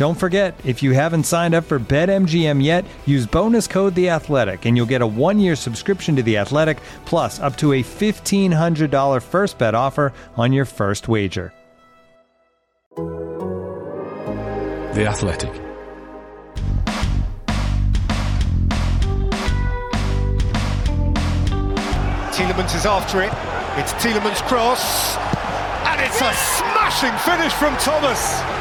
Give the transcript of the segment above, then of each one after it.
Don't forget, if you haven't signed up for BetMGM yet, use bonus code The Athletic, and you'll get a one-year subscription to The Athletic, plus up to a fifteen hundred dollar first bet offer on your first wager. The Athletic. Tielemans is after it. It's Tielemans' cross, and it's a smashing finish from Thomas.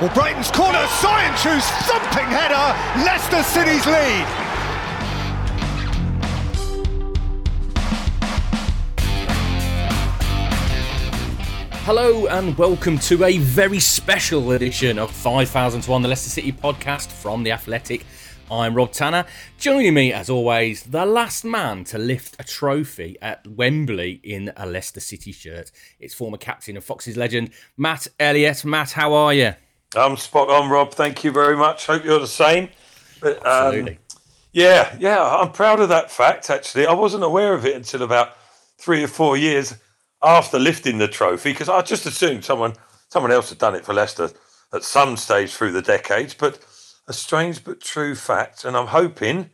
Well, Brighton's corner, Soyuncu's thumping header, Leicester City's lead. Hello and welcome to a very special edition of 5000 to 1, the Leicester City podcast from The Athletic. I'm Rob Tanner. Joining me, as always, the last man to lift a trophy at Wembley in a Leicester City shirt. It's former captain of Fox's legend, Matt Elliott. Matt, how are you? I'm spot on, Rob. Thank you very much. Hope you're the same. But, um, Absolutely. Yeah, yeah, I'm proud of that fact, actually. I wasn't aware of it until about three or four years after lifting the trophy because I just assumed someone someone else had done it for Leicester at some stage through the decades. But a strange but true fact, and I'm hoping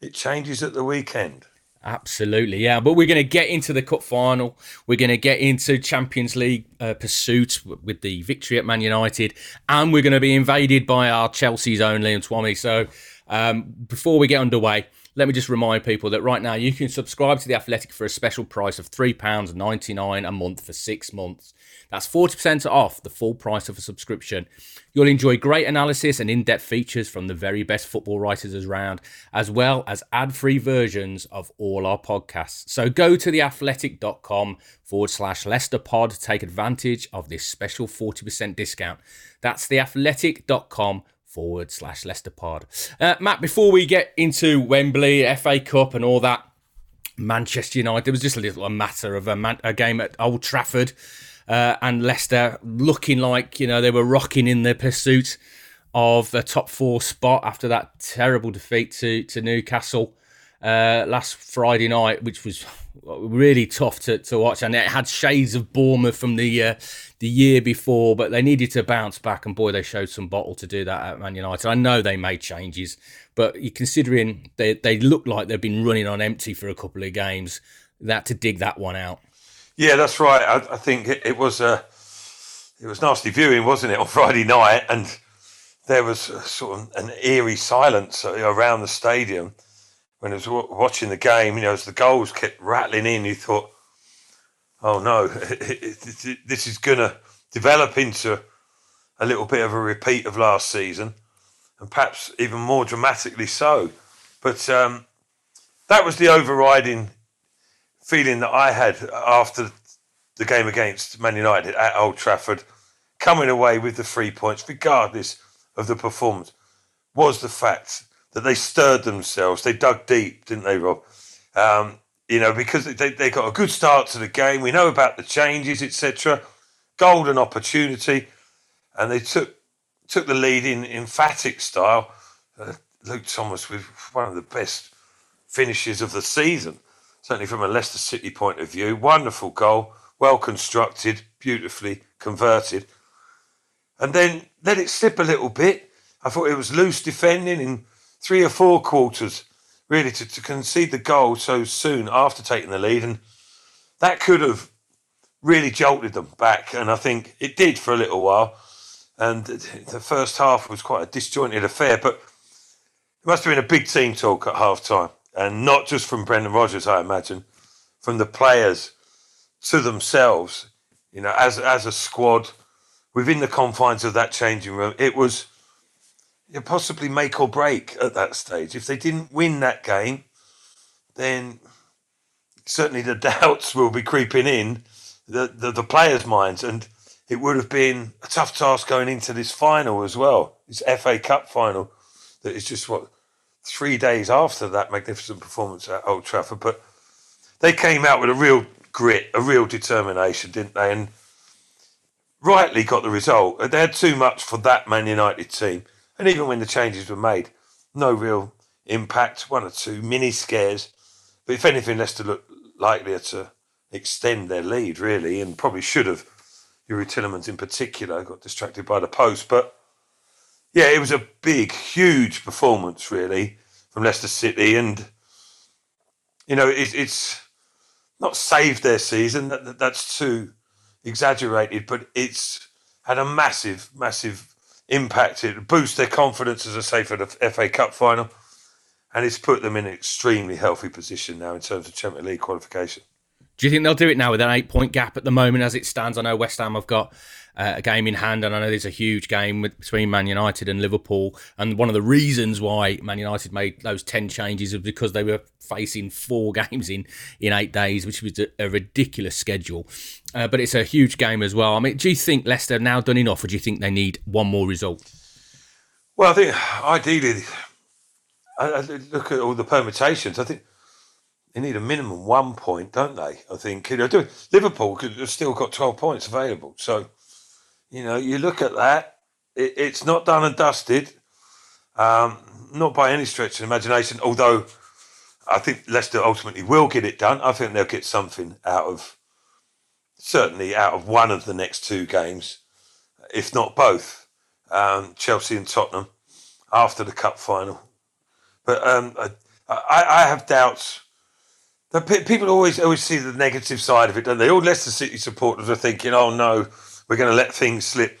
it changes at the weekend. Absolutely, yeah. But we're going to get into the cup final. We're going to get into Champions League uh, pursuit with the victory at Man United, and we're going to be invaded by our Chelsea's own Liam Twomey. So, um, before we get underway, let me just remind people that right now you can subscribe to the Athletic for a special price of three pounds ninety nine a month for six months. That's forty percent off the full price of a subscription. You'll enjoy great analysis and in depth features from the very best football writers around, as well as ad free versions of all our podcasts. So go to theathletic.com forward slash Leicester Pod take advantage of this special 40% discount. That's theathletic.com forward slash Leicester Pod. Uh, Matt, before we get into Wembley, FA Cup, and all that, Manchester United, there was just a little a matter of a, man, a game at Old Trafford. Uh, and Leicester looking like you know they were rocking in the pursuit of the top four spot after that terrible defeat to to Newcastle uh, last Friday night, which was really tough to, to watch, and it had shades of Bournemouth from the uh, the year before, but they needed to bounce back, and boy, they showed some bottle to do that at Man United. I know they made changes, but you considering they they look like they've been running on empty for a couple of games, that to dig that one out. Yeah, that's right. I, I think it, it was uh, it was nasty viewing, wasn't it, on Friday night? And there was a, sort of an eerie silence around the stadium when I was watching the game. You know, as the goals kept rattling in, you thought, "Oh no, this is going to develop into a little bit of a repeat of last season, and perhaps even more dramatically so." But um, that was the overriding feeling that I had after the game against Man United at Old Trafford, coming away with the three points, regardless of the performance, was the fact that they stirred themselves. They dug deep, didn't they, Rob? Um, you know, because they, they got a good start to the game. We know about the changes, etc. Golden opportunity, and they took took the lead in emphatic style. Uh, Luke Thomas with one of the best finishes of the season certainly from a Leicester City point of view. Wonderful goal, well constructed, beautifully converted. And then let it slip a little bit. I thought it was loose defending in three or four quarters, really, to, to concede the goal so soon after taking the lead. And that could have really jolted them back. And I think it did for a little while. and the first half was quite a disjointed affair. But it must have been a big team talk at half time, and not just from Brendan Rodgers, I imagine, from the players to themselves. You know, as as a squad within the confines of that changing room, it was possibly make or break at that stage. If they didn't win that game, then certainly the doubts will be creeping in the, the, the players' minds, and it would have been a tough task going into this final as well. This FA Cup final that is just what three days after that magnificent performance at Old Trafford, but they came out with a real grit, a real determination, didn't they? And rightly got the result. They had too much for that Man United team, and even when the changes were made, no real impact. One or two mini scares, but if anything, Leicester looked likelier to extend their lead, really, and probably should have. Youri Tielemans, in particular, got distracted by the post. But yeah, it was a big, huge performance, really, from Leicester City. And, you know, it, it's not saved their season, that, that's too exaggerated, but it's had a massive, massive impact. It boosts their confidence, as I say, for the FA Cup final and it's put them in an extremely healthy position now in terms of Champions League qualification. Do you think they'll do it now with an eight point gap at the moment as it stands? I know West Ham have got uh, a game in hand, and I know there's a huge game between Man United and Liverpool. And one of the reasons why Man United made those 10 changes is because they were facing four games in, in eight days, which was a, a ridiculous schedule. Uh, but it's a huge game as well. I mean, do you think Leicester have now done enough, or do you think they need one more result? Well, I think ideally I, I look at all the permutations. I think they need a minimum one point, don't they? I think you know, Liverpool have still got twelve points available. So you know, you look at that. It, it's not done and dusted. Um, not by any stretch of imagination. Although I think Leicester ultimately will get it done. I think they'll get something out of certainly out of one of the next two games, if not both. Um, Chelsea and Tottenham after the cup final. But um, I, I, have doubts. People always always see the negative side of it, don't they? All Leicester City supporters are thinking, "Oh no, we're going to let things slip."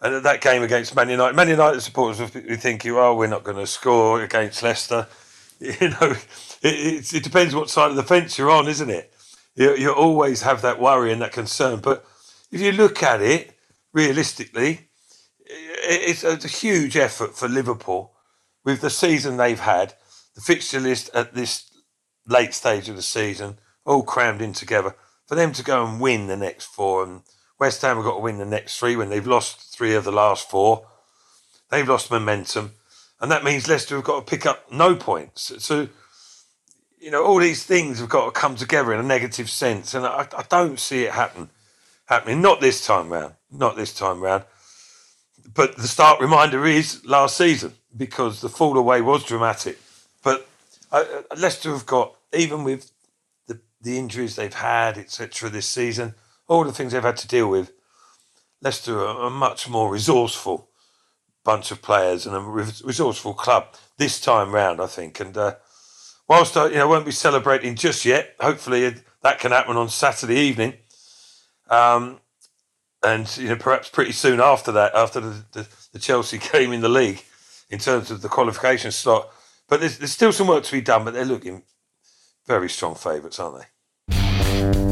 And at that game against Man United, Man United supporters be thinking, "Oh, we're not going to score against Leicester." You know, it, it, depends what side of the fence you're on, isn't it? You, you always have that worry and that concern. But if you look at it realistically, it's a huge effort for Liverpool with the season they've had, the fixture list at this late stage of the season, all crammed in together, for them to go and win the next four, and West Ham have got to win the next three when they've lost three of the last four, they've lost momentum, and that means Leicester have got to pick up no points. So, you know, all these things have got to come together in a negative sense, and I, I don't see it happen happening. Not this time round. Not this time round. But the stark reminder is last season because the fall away was dramatic. But uh, uh, Leicester have got, even with the, the injuries they've had, etc., this season, all the things they've had to deal with, Leicester are a much more resourceful bunch of players and a resourceful club this time round, I think. And uh, whilst I you know, won't be celebrating just yet, hopefully that can happen on Saturday evening. Um, and you know, perhaps pretty soon after that, after the, the, the Chelsea game in the league, in terms of the qualification slot. But there's, there's still some work to be done, but they're looking very strong favourites, aren't they?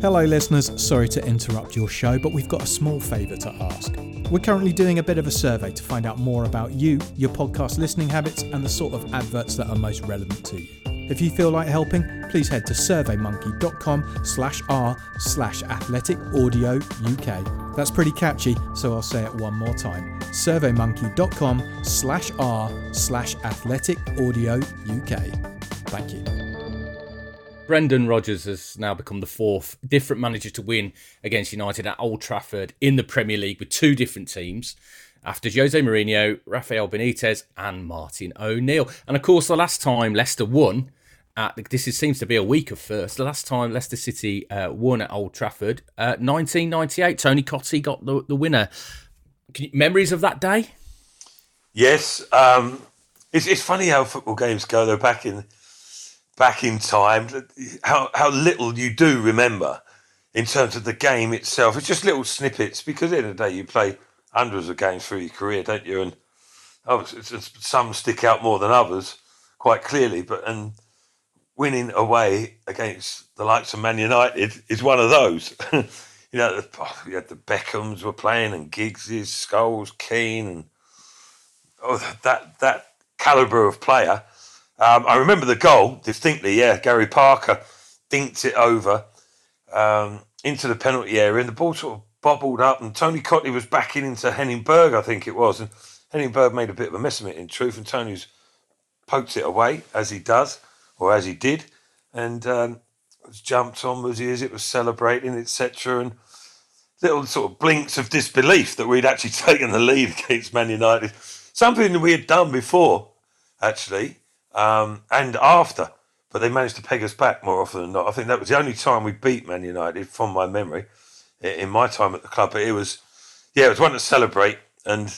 Hello, listeners. Sorry to interrupt your show, but we've got a small favour to ask. We're currently doing a bit of a survey to find out more about you, your podcast listening habits, and the sort of adverts that are most relevant to you. If you feel like helping, please head to surveymonkey.com slash r slash athletic audio UK. That's pretty catchy, so I'll say it one more time. surveymonkey.com slash r slash athletic audio UK. Thank you. Brendan Rodgers has now become the fourth different manager to win against United at Old Trafford in the Premier League with two different teams after Jose Mourinho, Rafael Benitez, and Martin O'Neill. And of course, the last time Leicester won, at, this is, seems to be a week of first. The last time Leicester City uh, won at Old Trafford, uh, 1998, Tony Cottee got the, the winner. You, memories of that day? Yes, um, it's, it's funny how football games go. Though back in back in time, how how little you do remember in terms of the game itself. It's just little snippets because at the end of the day you play hundreds of games through your career, don't you? And oh, it's, it's, some stick out more than others, quite clearly. But and winning away against the likes of Man United is one of those. you know, oh, you had the Beckhams were playing and Giggses, Scholes, Keane, and oh, that that caliber of player um, I remember the goal distinctly. Yeah, Gary Parker dinked it over um, into the penalty area, and the ball sort of bobbled up, and Tony Cottee was backing into Henning Berg, I think it was, and Henning Berg made a bit of a mess of it in truth, and Tony's poked it away as he does, or as he did, and um, was jumped on as he as it was celebrating, etc. And little sort of blinks of disbelief that we'd actually taken the lead against Man United, something we had done before, actually um, and after. But they managed to peg us back more often than not. I think that was the only time we beat Man United, from my memory, in my time at the club. But it was, yeah, it was one to celebrate. And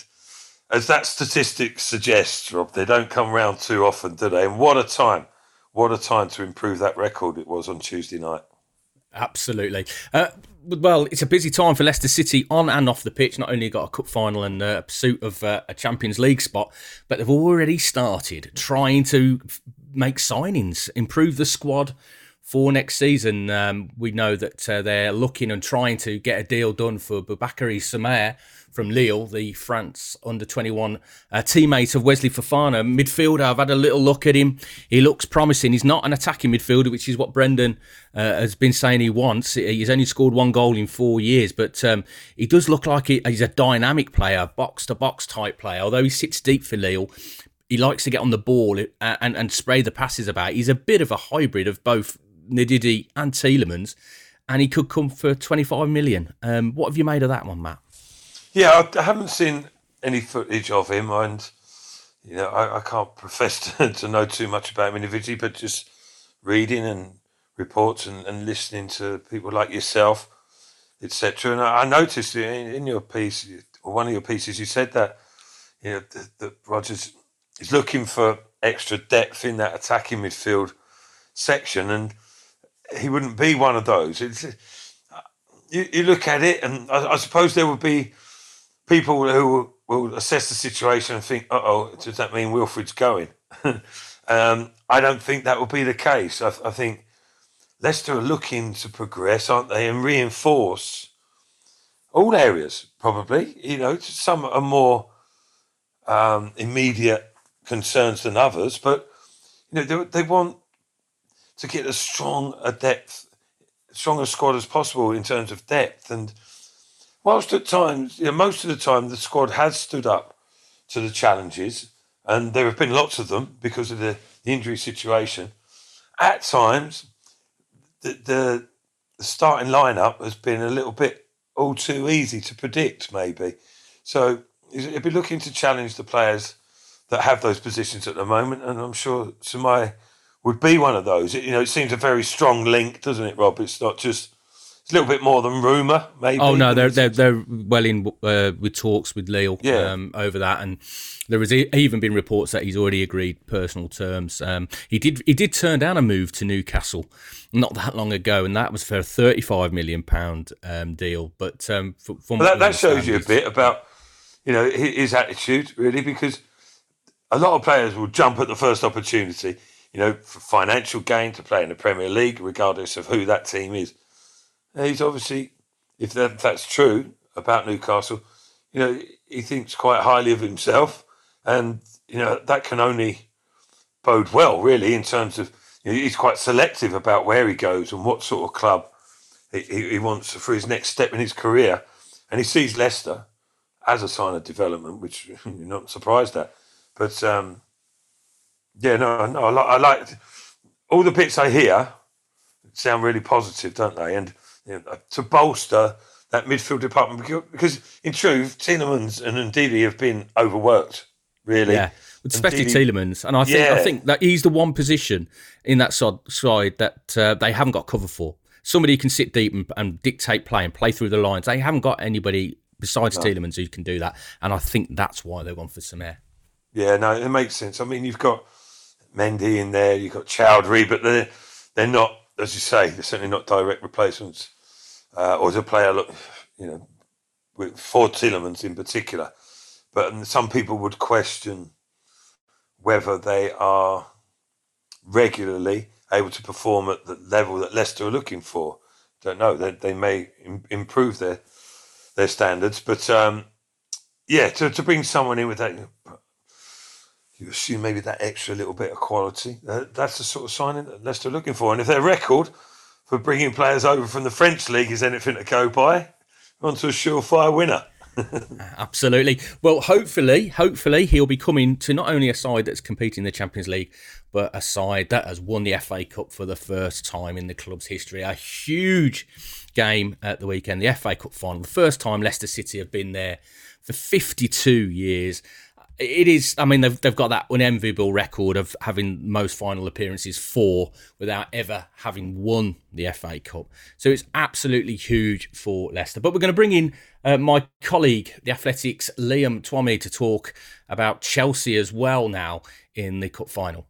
as that statistic suggests, Rob, they don't come round too often, do they? And what a time! What a time to improve that record it was on Tuesday night. Absolutely. Uh, well, it's a busy time for Leicester City on and off the pitch. Not only got a cup final and uh, a pursuit of uh, a Champions League spot, but they've already started trying to make signings, improve the squad for next season. Um, we know that uh, they're looking and trying to get a deal done for Boubakary Soumaré from Lille, the France under 21 uh, teammate of Wesley Fofana. Midfielder, I've had a little look at him. He looks promising. He's not an attacking midfielder, which is what Brendan uh, has been saying he wants. He's only scored one goal in four years, but um, he does look like he's a dynamic player, box to box type player. Although he sits deep for Lille, he likes to get on the ball uh, and, and spray the passes about. He's a bit of a hybrid of both Ndidi and Tielemans, and he could come for 25 million. Um, what have you made of that one, Matt? Yeah, I haven't seen any footage of him, and you know, I, I can't profess to, to, know too much about him individually, but just reading and reports and, and listening to people like yourself, etc. And I, I noticed in, in, your piece, or one of your pieces, you said that you know that, that Rodgers is looking for extra depth in that attacking midfield section, and he wouldn't be one of those. It's, you, you look at it, and I, I suppose there would be people who will assess the situation and think, uh oh, does that mean Wilfred's going? um, I don't think that will be the case. I, I, think Leicester are looking to progress, aren't they, and reinforce all areas, probably. You know, some are more um, immediate concerns than others, but, you know, they, they want to get as strong a depth, strong a squad as possible in terms of depth. And whilst at times, you know, most of the time, the squad has stood up to the challenges, and there have been lots of them because of the, the injury situation. At times, the, the, the starting lineup has been a little bit all too easy to predict, maybe. So he'll be looking to challenge the players that have those positions at the moment, and I'm sure Soumaré would be one of those. It, you know, it seems a very strong link, doesn't it, Rob? It's not just it's a little bit more than rumor, maybe. Oh no, they're they're they're well in uh, with talks with Lille yeah. um, over that, and there has even been reports that he's already agreed personal terms. Um, he did he did turn down a move to Newcastle not that long ago, and that was for a thirty five million pound um, deal. But um, from that, that shows you a bit about you know his attitude, really, because a lot of players will jump at the first opportunity you know, for financial gain to play in the Premier League, regardless of who that team is. he's obviously, if that, that's true about Newcastle, you know, he thinks quite highly of himself, and you know that can only bode well, really, in terms of you know, he's quite selective about where he goes and what sort of club he, he wants for his next step in his career, and he sees Leicester as a sign of development, which you're not surprised at. But um, yeah, no, no, I like, I like all the bits I hear sound really positive, don't they? And you know, to bolster that midfield department, because in truth, Tielemans and Ndidi have been overworked, really. Yeah, especially Ndidi, Tielemans, and I think yeah. I think that he's the one position in that side that uh, they haven't got cover for. Somebody can sit deep and, and, dictate play and play through the lines. They haven't got anybody besides no. Tielemans who can do that, and I think that's why they've gone for Soumaré. Yeah, no, it makes sense. I mean, you've got Mendy in there, you've got Choudhury, but they're they're not, as you say, they're certainly not direct replacements. Uh, or as a player, look, you know, with, for Tielemans in particular. But some people would question whether they are regularly able to perform at the level that Leicester are looking for. Don't know. They, they may Im- improve their their standards, but um, yeah, to, to bring someone in with that you assume maybe that extra little bit of quality. Uh, that's the sort of signing that Leicester are looking for. And if their record for bringing players over from the French league is anything to go by, onto a surefire winner. Absolutely. Well, hopefully, hopefully he'll be coming to not only a side that's competing in the Champions League, but a side that has won the FA Cup for the first time in the club's history. A huge game at the weekend, the FA Cup final. The first time Leicester City have been there for 52 years it is. I mean, they've they've got that unenviable record of having most final appearances four without ever having won the FA Cup. So it's absolutely huge for Leicester. But we're going to bring in uh, my colleague, the Athletics Liam Twomey, to talk about Chelsea as well now in the cup final.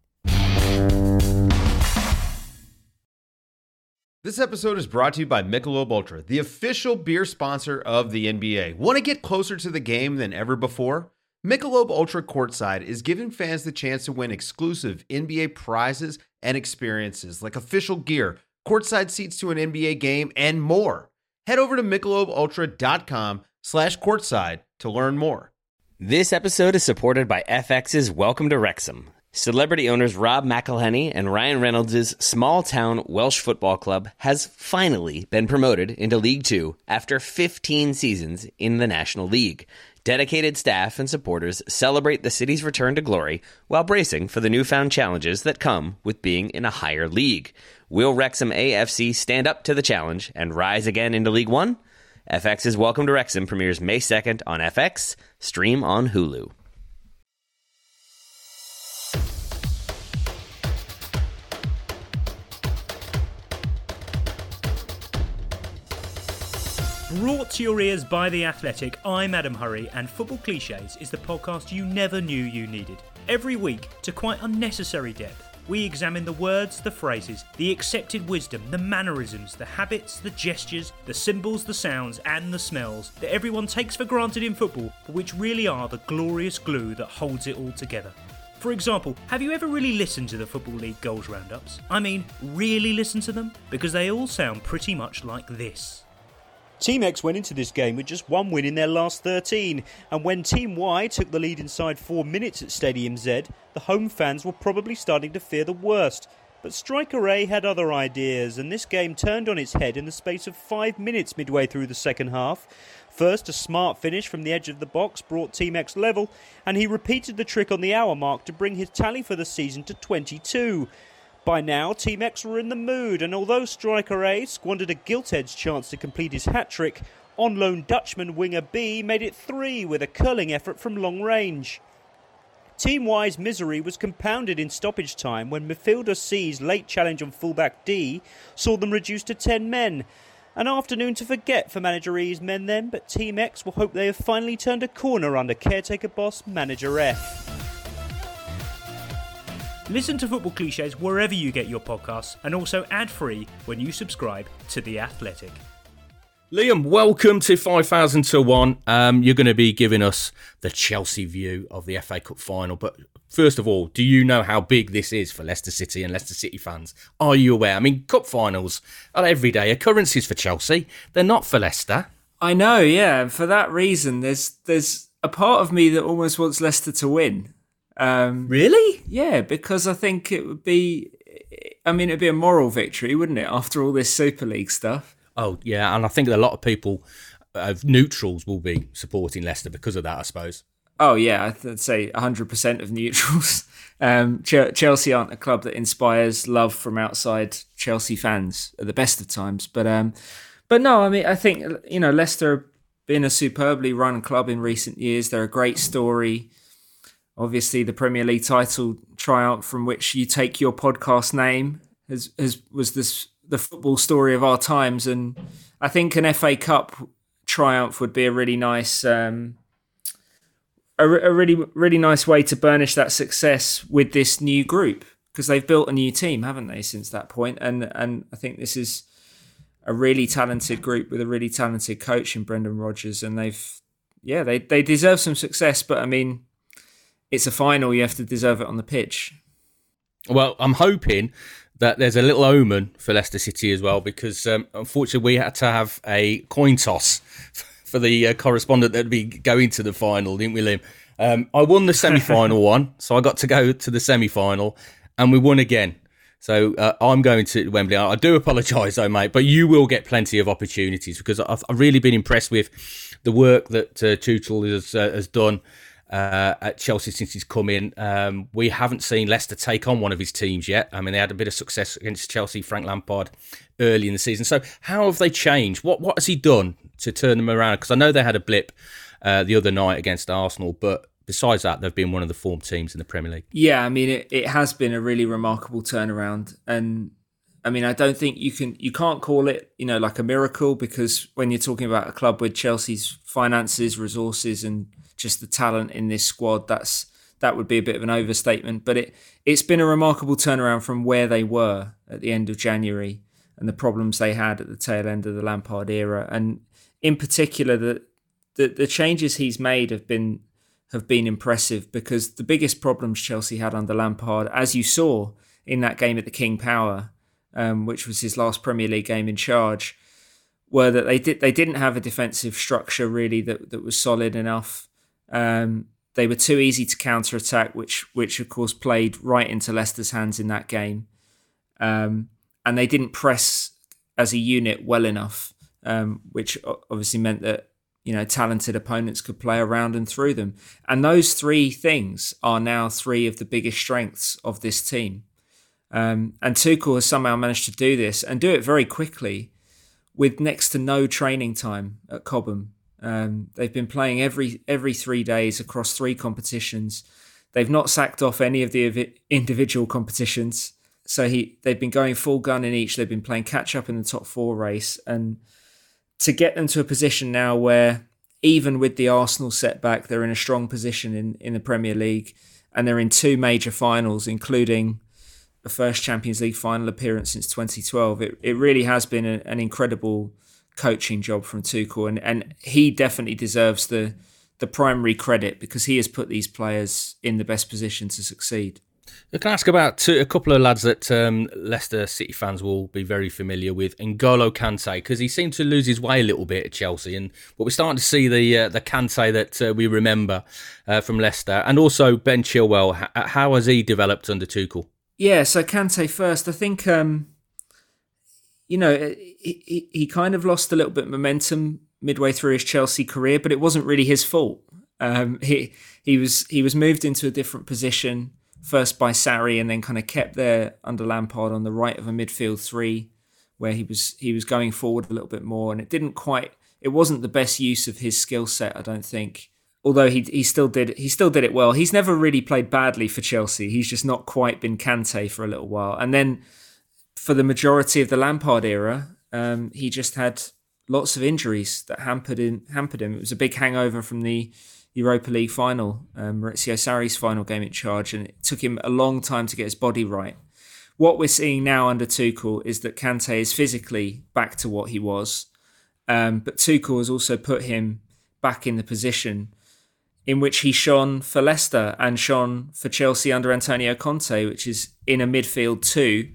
This episode is brought to you by Michelob Ultra, the official beer sponsor of the NBA. Want to get closer to the game than ever before? Michelob Ultra Courtside is giving fans the chance to win exclusive NBA prizes and experiences like official gear, courtside seats to an NBA game, and more. Head over to michelobultra.com slash courtside to learn more. This episode is supported by FX's Welcome to Wrexham. Celebrity owners Rob McElhenney and Ryan Reynolds' small town Welsh football club has finally been promoted into League Two after 15 seasons in the National League. Dedicated staff and supporters celebrate the city's return to glory while bracing for the newfound challenges that come with being in a higher league. Will Wrexham AFC stand up to the challenge and rise again into League One? FX's Welcome to Wrexham premieres May 2nd on FX, stream on Hulu. Brought to your ears by The Athletic, I'm Adam Hurrey, and Football Cliches is the podcast you never knew you needed. Every week, to quite unnecessary depth, we examine the words, the phrases, the accepted wisdom, the mannerisms, the habits, the gestures, the symbols, the sounds, and the smells that everyone takes for granted in football, but which really are the glorious glue that holds it all together. For example, have you ever really listened to the Football League goals roundups? I mean, really listened to them? Because they all sound pretty much like this. Team X went into this game with just one win in their last 13, and when Team Y took the lead inside four minutes at Stadium Z, the home fans were probably starting to fear the worst. But Striker A had other ideas, and this game turned on its head in the space of five minutes midway through the second half. First, a smart finish from the edge of the box brought Team X level, and he repeated the trick on the hour mark to bring his tally for the season to 22. By now, Team X were in the mood, and although striker A squandered a gilt edged chance to complete his hat trick, on loan Dutchman winger B made it three with a curling effort from long range. Team Y's misery was compounded in stoppage time when midfielder C's late challenge on fullback D saw them reduced to 10 men. An afternoon to forget for manager E's men then, but Team X will hope they have finally turned a corner under caretaker boss manager F. Listen to Football Cliches wherever you get your podcasts and also ad free when you subscribe to The Athletic. Liam, welcome to 5000 to 1. Um, you're going to be giving us the Chelsea view of the FA Cup final. But first of all, do you know how big this is for Leicester City and Leicester City fans? Are you aware? I mean, cup finals are everyday occurrences for Chelsea. They're not for Leicester. I know, yeah. For that reason, there's there's a part of me that almost wants Leicester to win. Um, really? Yeah, because I think it would be. I mean, it'd be a moral victory, wouldn't it? After all this Super League stuff. Oh yeah, and I think a lot of people, uh, neutrals, will be supporting Leicester because of that. I suppose. Oh yeah, I'd say 100% of neutrals. Um, Ch- Chelsea aren't a club that inspires love from outside Chelsea fans at the best of times, but um, but no, I mean, I think you know Leicester have been a superbly run club in recent years. They're a great story. Obviously, the Premier League title triumph from which you take your podcast name has, has was this the football story of our times, and I think an FA Cup triumph would be a really nice. Um, a, a really really nice way to burnish that success with this new group because they've built a new team, haven't they, since that? And and I think this is a really talented group with a really talented coach in Brendan Rodgers, and they've yeah they they deserve some success. But I mean, it's a final; you have to deserve it on the pitch. Well, I'm hoping that there's a little omen for Leicester City as well, because um, unfortunately we had to have a coin toss for the uh, correspondent that'd be going to the final, didn't we, Liam? Um, I won the semi-final one, so I got to go to the semi-final, and we won again. So uh, I'm going to Wembley. I do apologise, though, mate, but you will get plenty of opportunities because I've, I've really been impressed with the work that uh, Tuchel has uh, has done uh, at Chelsea since he's come in. Um, we haven't seen Leicester take on one of his teams yet. I mean, they had a bit of success against Chelsea, Frank Lampard, early in the season. So how have they changed? What what has he done to turn them around? Because I know they had a blip uh, the other night against Arsenal, but besides that, they've been one of the form teams in the Premier League. Yeah, I mean, it, it has been a really remarkable turnaround. And I mean, I don't think you can, you can't call it, you know, like a miracle because when you're talking about a club with Chelsea's finances, resources, and just the talent in this squad, that's, that would be a bit of an overstatement. But it, it's been a remarkable turnaround from where they were at the end of January and the problems they had at the tail end of the Lampard era. And in particular, the, the, the changes he's made have been have been impressive because the biggest problems Chelsea had under Lampard, as you saw in that game at the King Power, um, which was his last Premier League game in charge, were that they did they didn't have a defensive structure really that, that was solid enough. Um, they were too easy to counter attack, which which of course played right into Leicester's hands in that game, um, and they didn't press as a unit well enough, um, which obviously meant that you know, talented opponents could play around and through them. And those three things are now three of the biggest strengths of this team. Um, and Tuchel has somehow managed to do this and do it very quickly with next to no training time at Cobham. Um, they've been playing every every three days across three competitions. They've not sacked off any of the individual competitions. So he they've been going full gun in each. They've been playing catch up in the top four race and to get them to a position now where even with the Arsenal setback, they're in a strong position in, in the Premier League and they're in two major finals, including the first Champions League final appearance since 2012. It, it really has been a, an incredible coaching job from Tuchel, and, and he definitely deserves the the primary credit because he has put these players in the best position to succeed. I can ask about two, a couple of lads that um, Leicester City fans will be very familiar with. N'Golo Kante, because he seemed to lose his way a little bit at Chelsea, and but we're starting to see the uh, the Kante that uh, we remember uh, from Leicester, and also Ben Chilwell. How has he developed under Tuchel? Yeah, so Kante first. I think um, you know he, he, he kind of lost a little bit of momentum midway through his Chelsea career, but it wasn't really his fault. Um, he he was he was moved into a different position first by Sarri and then kind of kept there under Lampard on the right of a midfield three, where he was he was going forward a little bit more, and it didn't quite. It wasn't the best use of his skill set, I don't think. Although he he still did he still did it well. He's never really played badly for Chelsea. He's just not quite been Kante for a little while, and then for the majority of the Lampard era, um, he just had lots of injuries that hampered him. Hampered him. It was a big hangover from the Europa League final, um, Maurizio Sarri's final game in charge, and it took him a long time to get his body right. What we're seeing now under Tuchel is that Kante is physically back to what he was, um, but Tuchel has also put him back in the position in which he shone for Leicester and shone for Chelsea under Antonio Conte, which is in a midfield two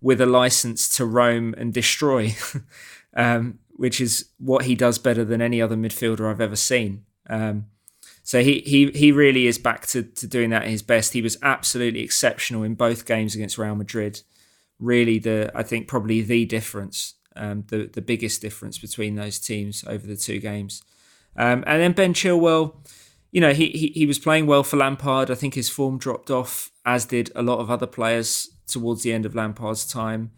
with a license to roam and destroy, um, which is what he does better than any other midfielder I've ever seen. Um, so he, he he really is back to, to doing that at his best. He was absolutely exceptional in both games against Real Madrid. Really, the I think probably the difference, um, the the biggest difference between those teams over the two games. Um, and then Ben Chilwell, you know, he, he he was playing well for Lampard. I think his form dropped off, as did a lot of other players towards the end of Lampard's time.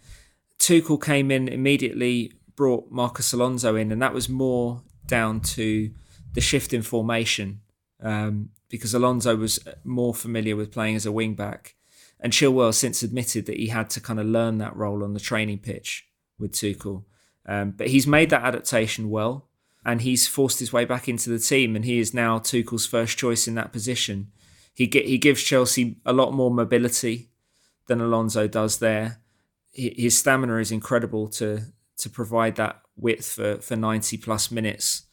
Tuchel came in immediately, brought Marcos Alonso in, and that was more down to the shift in formation um, because Alonso was more familiar with playing as a wing back. And Chilwell since admitted that he had to kind of learn that role on the training pitch with Tuchel. Um, but he's made that adaptation well and he's forced his way back into the team and he is now Tuchel's first choice in that position. He get, he gives Chelsea a lot more mobility than Alonso does there. His stamina is incredible to to provide that width for, for 90 plus minutes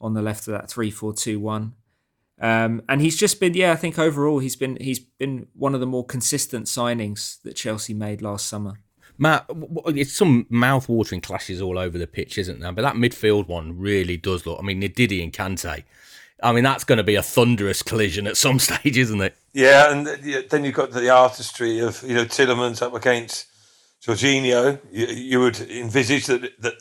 on the left of that 3-4-2-1. Um, and he's just been, yeah, I think overall he's been he's been one of the more consistent signings that Chelsea made last summer. Matt, it's some mouth-watering clashes all over the pitch, isn't there? But that midfield one really does look. I mean, Ndidi and Kante. I mean, that's going to be a thunderous collision at some stage, isn't it? Yeah, and then you've got the artistry of you know Tielemans up against Jorginho. You, you would envisage that that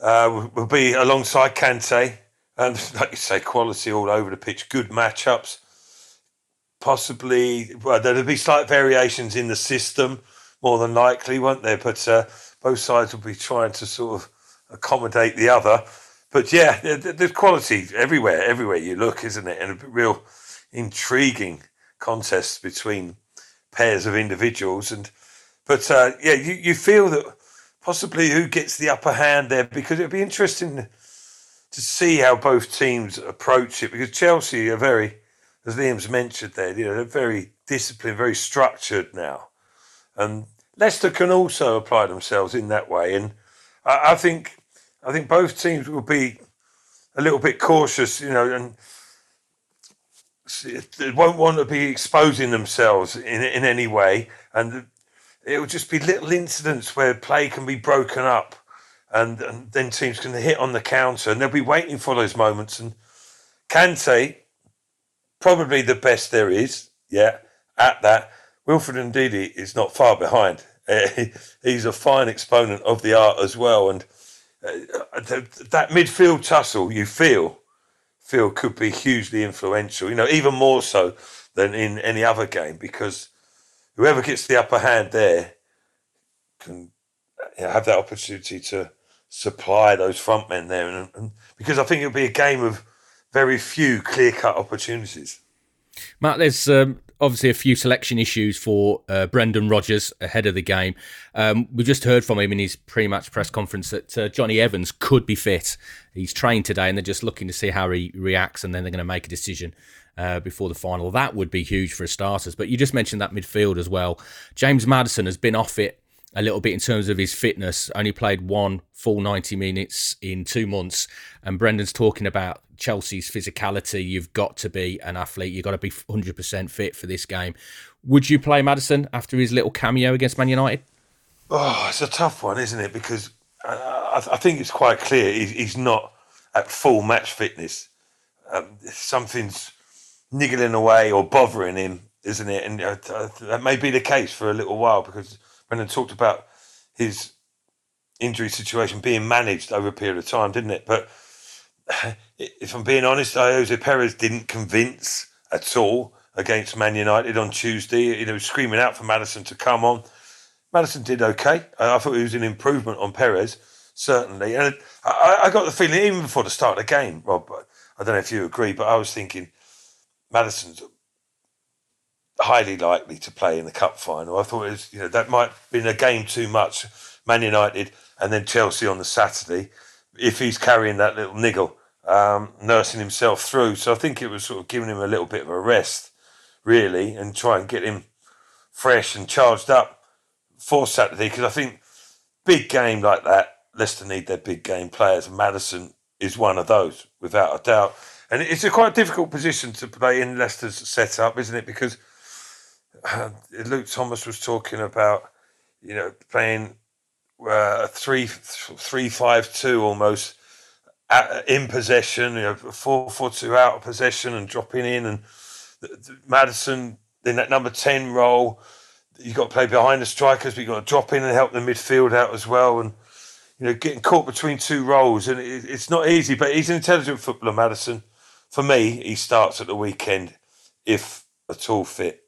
uh, will be alongside Kante and like you say, quality all over the pitch, good matchups. Possibly, well, there'll be slight variations in the system, more than likely, won't there? But uh, both sides will be trying to sort of accommodate the other. But yeah, there's quality everywhere, everywhere you look, isn't it? And a real intriguing contest between pairs of individuals. And but uh, yeah, you, you feel that possibly who gets the upper hand there because it'd be interesting to see how both teams approach it because Chelsea are very, as Liam's mentioned there, you know, they're very disciplined, very structured now. And Leicester can also apply themselves in that way. And I, I think I think both teams will be a little bit cautious, you know, and they won't want to be exposing themselves in in any way. And it will just be little incidents where play can be broken up and, and then teams can hit on the counter, and they'll be waiting for those moments. And Kante, probably the best there is, yeah, at that. Wilfred Ndidi is not far behind. he's a fine exponent of the art as well, and uh, that midfield tussle you feel feel could be hugely influential. You know, even more so than in any other game because whoever gets the upper hand there can you know, have that opportunity to supply those front men there, and, and because I think it'll be a game of very few clear cut opportunities. Matt, there's um, obviously a few selection issues for uh, Brendan Rodgers ahead of the game. Um, we just heard from him in his pre-match press conference that uh, Jonny Evans could be fit. He's trained today, and they're just looking to see how he reacts, and then they're going to make a decision. Uh, before the final, that would be huge for starters. But you just mentioned that midfield as well. James Maddison has been off it a little bit in terms of his fitness. Only played one full 90 minutes in two months. And Brendan's talking about Chelsea's physicality. You've got to be an athlete. You've got to be 100% fit for this game. Would you play Maddison after his little cameo against Man United? Oh, it's a tough one, isn't it? Because I, I think it's quite clear he's not at full match fitness. Um, something's niggling away or bothering him, isn't it? And uh, that may be the case for a little while because Brendan talked about his injury situation being managed over a period of time, didn't it? But if I'm being honest, Ayoze Perez didn't convince at all against Man United on Tuesday. You know, screaming out for Maddison to come on. Maddison did okay. I thought it was an improvement on Perez, certainly. And I, I got the feeling, even before the start of the game, Rob, I don't know if you agree, but I was thinking Maddison's highly likely to play in the cup final. I thought it was, you know, that might have been a game too much. Man United and then Chelsea on the Saturday, if he's carrying that little niggle, um, nursing himself through. So I think it was sort of giving him a little bit of a rest, really, and try and get him fresh and charged up for Saturday. Because I think big game like that, Leicester need their big game players, and Maddison is one of those, without a doubt. and it's a quite difficult position to play in Leicester's setup, isn't it? Because uh, Luke Thomas was talking about, you know, playing uh, three three five two almost at, in possession, you know, four four two out of possession and dropping in, and Maddison in that number ten role. You've got to play behind the strikers, but you've got to drop in and help the midfield out as well, and you know, getting caught between two roles, and it, it's not easy. But he's an intelligent footballer, Maddison. For me, he starts at the weekend, if at all fit.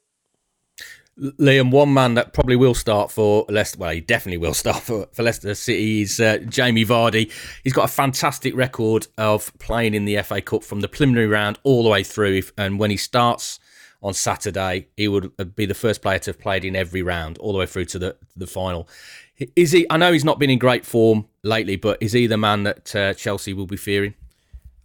Liam, one man that probably will start for Leicester, well, he definitely will start for, for Leicester City is uh, Jamie Vardy. He's got a fantastic record of playing in the FA Cup from the preliminary round all the way through. And when he starts on Saturday, he would uh, be the first player to have played in every round all the way through to the, the final. Is he? I know he's not been in great form lately, but is he the man that uh, Chelsea will be fearing?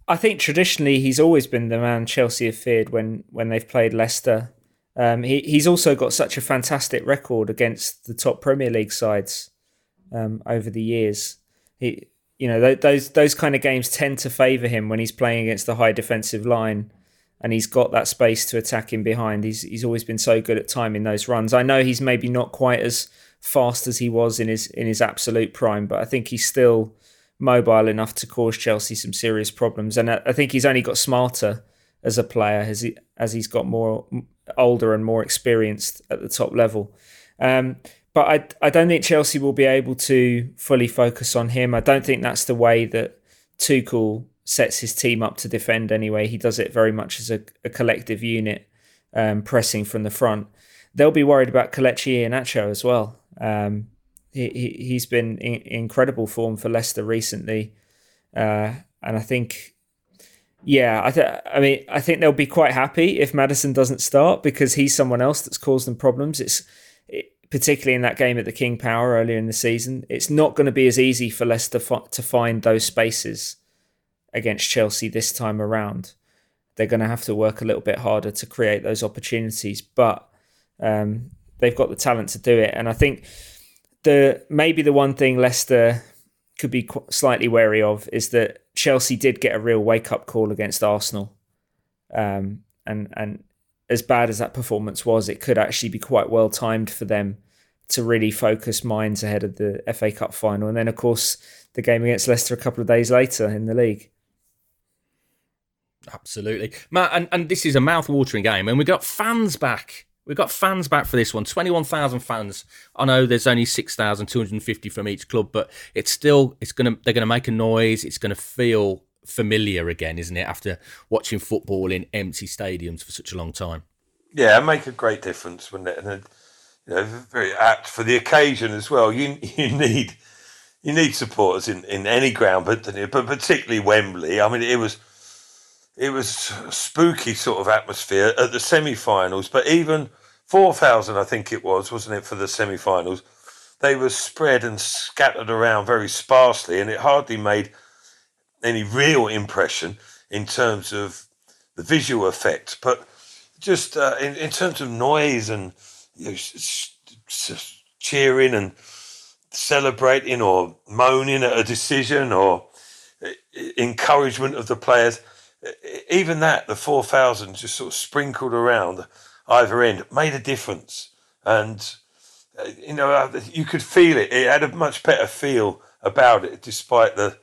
I think traditionally he's always been the man Chelsea have feared when when they've played Leicester um, he he's also got such a fantastic record against the top Premier League sides um, over the years. He, you know, those those kind of games tend to favour him when he's playing against the high defensive line, and he's got that space to attack in behind. He's he's always been so good at timing those runs. I know he's maybe not quite as fast as he was in his in his absolute prime, but I think he's still mobile enough to cause Chelsea some serious problems. And I, I think he's only got smarter as a player as he as he's got more older and more experienced at the top level. Um, but I, I don't think Chelsea will be able to fully focus on him. I don't think that's the way that Tuchel sets his team up to defend anyway. He does it very much as a, a collective unit, um, pressing from the front. They'll be worried about Kelechi Iheanacho as well. Um, he, he, he's been in incredible form for Leicester recently. Uh, and I think yeah, I, th- I mean, I think they'll be quite happy if Maddison doesn't start because he's someone else that's caused them problems. It's it, particularly in that game at the King Power earlier in the season. It's not going to be as easy for Leicester to find those spaces against Chelsea this time around. They're going to have to work a little bit harder to create those opportunities, but um, they've got the talent to do it. And I think the maybe the one thing Leicester could be slightly wary of is that Chelsea did get a real wake up call against Arsenal, um, and and as bad as that performance was, it could actually be quite well timed for them to really focus minds ahead of the FA Cup final, and then of course the game against Leicester a couple of days later in the league. Absolutely, Matt, and, and this is a mouth-watering game, and we got fans back We've got fans back for this one. 21,000 fans. I know there's only 6,250 from each club, but it's still it's going to they're going to make a noise. It's going to feel familiar again, isn't it? After watching football in empty stadiums for such a long time. Yeah, it make a great difference, wouldn't it? And you know, very apt for the occasion as well. You you need you need supporters in, in any ground, but but particularly Wembley. I mean, it was it was spooky sort of atmosphere at the semi-finals. But even four thousand, I think it was, wasn't it, for the semi-finals? They were spread and scattered around very sparsely, and it hardly made any real impression in terms of the visual effect. But just uh, in, in terms of noise and you know, cheering and celebrating or moaning at a decision or uh, encouragement of the players even that, the 4,000 just sort of sprinkled around either end made a difference. And, uh, you know, uh, you could feel it. It had a much better feel about it, despite the,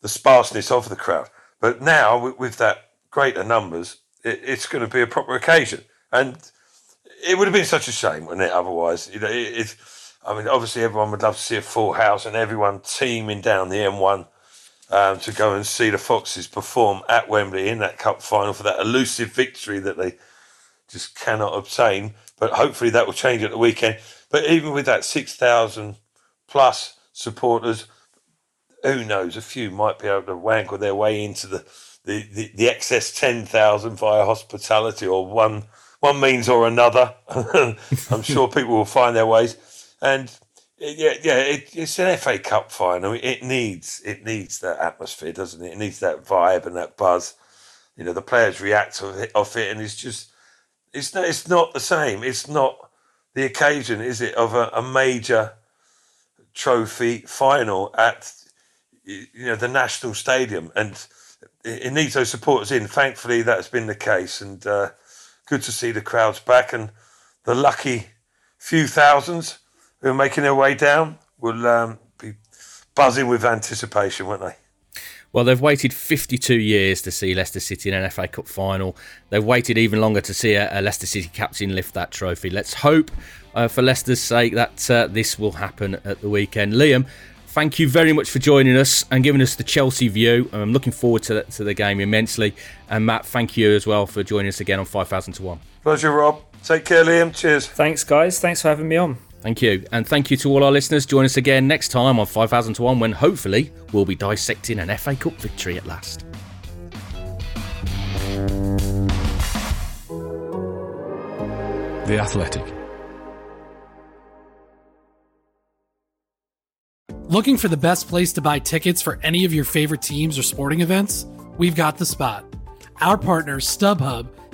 the sparseness of the crowd. But now, with, with that greater numbers, it, it's going to be a proper occasion. And it would have been such a shame, wouldn't it, otherwise? You know, it, it, I mean, obviously, everyone would love to see a full house and everyone teaming down the M1 um, to go and see the Foxes perform at Wembley in that cup final for that elusive victory that they just cannot obtain. But hopefully that will change at the weekend. But even with that 6,000 plus supporters, who knows, a few might be able to wangle their way into the, the, the, the excess 10,000 via hospitality or one, one means or another. I'm sure people will find their ways. And yeah, yeah, it, it's an FA Cup final. It needs it needs that atmosphere, doesn't it? It needs that vibe and that buzz. You know, the players react off it, off it and it's just it's not it's not the same. It's not the occasion, is it, of a, a major trophy final at you know the national stadium and it, it needs those supporters in. Thankfully, that's been the case, and uh, good to see the crowds back and the lucky few thousands who are making their way down will um, be buzzing with anticipation, won't they? Well, they've waited 52 years to see Leicester City in an FA Cup final. They've waited even longer to see a, a Leicester City captain lift that trophy. Let's hope, uh, for Leicester's sake, that uh, this will happen at the weekend. Liam, thank you very much for joining us and giving us the Chelsea view. I'm looking forward to the, to the game immensely. And Matt, thank you as well for joining us again on 5000 to 1. Pleasure, Rob. Take care, Liam. Cheers. Thanks, guys. Thanks for having me on. Thank you. And thank you to all our listeners. Join us again next time on 5000 to 1 when hopefully we'll be dissecting an FA Cup victory at last. The Athletic. Looking for the best place to buy tickets for any of your favorite teams or sporting events? We've got the spot. Our partner, StubHub,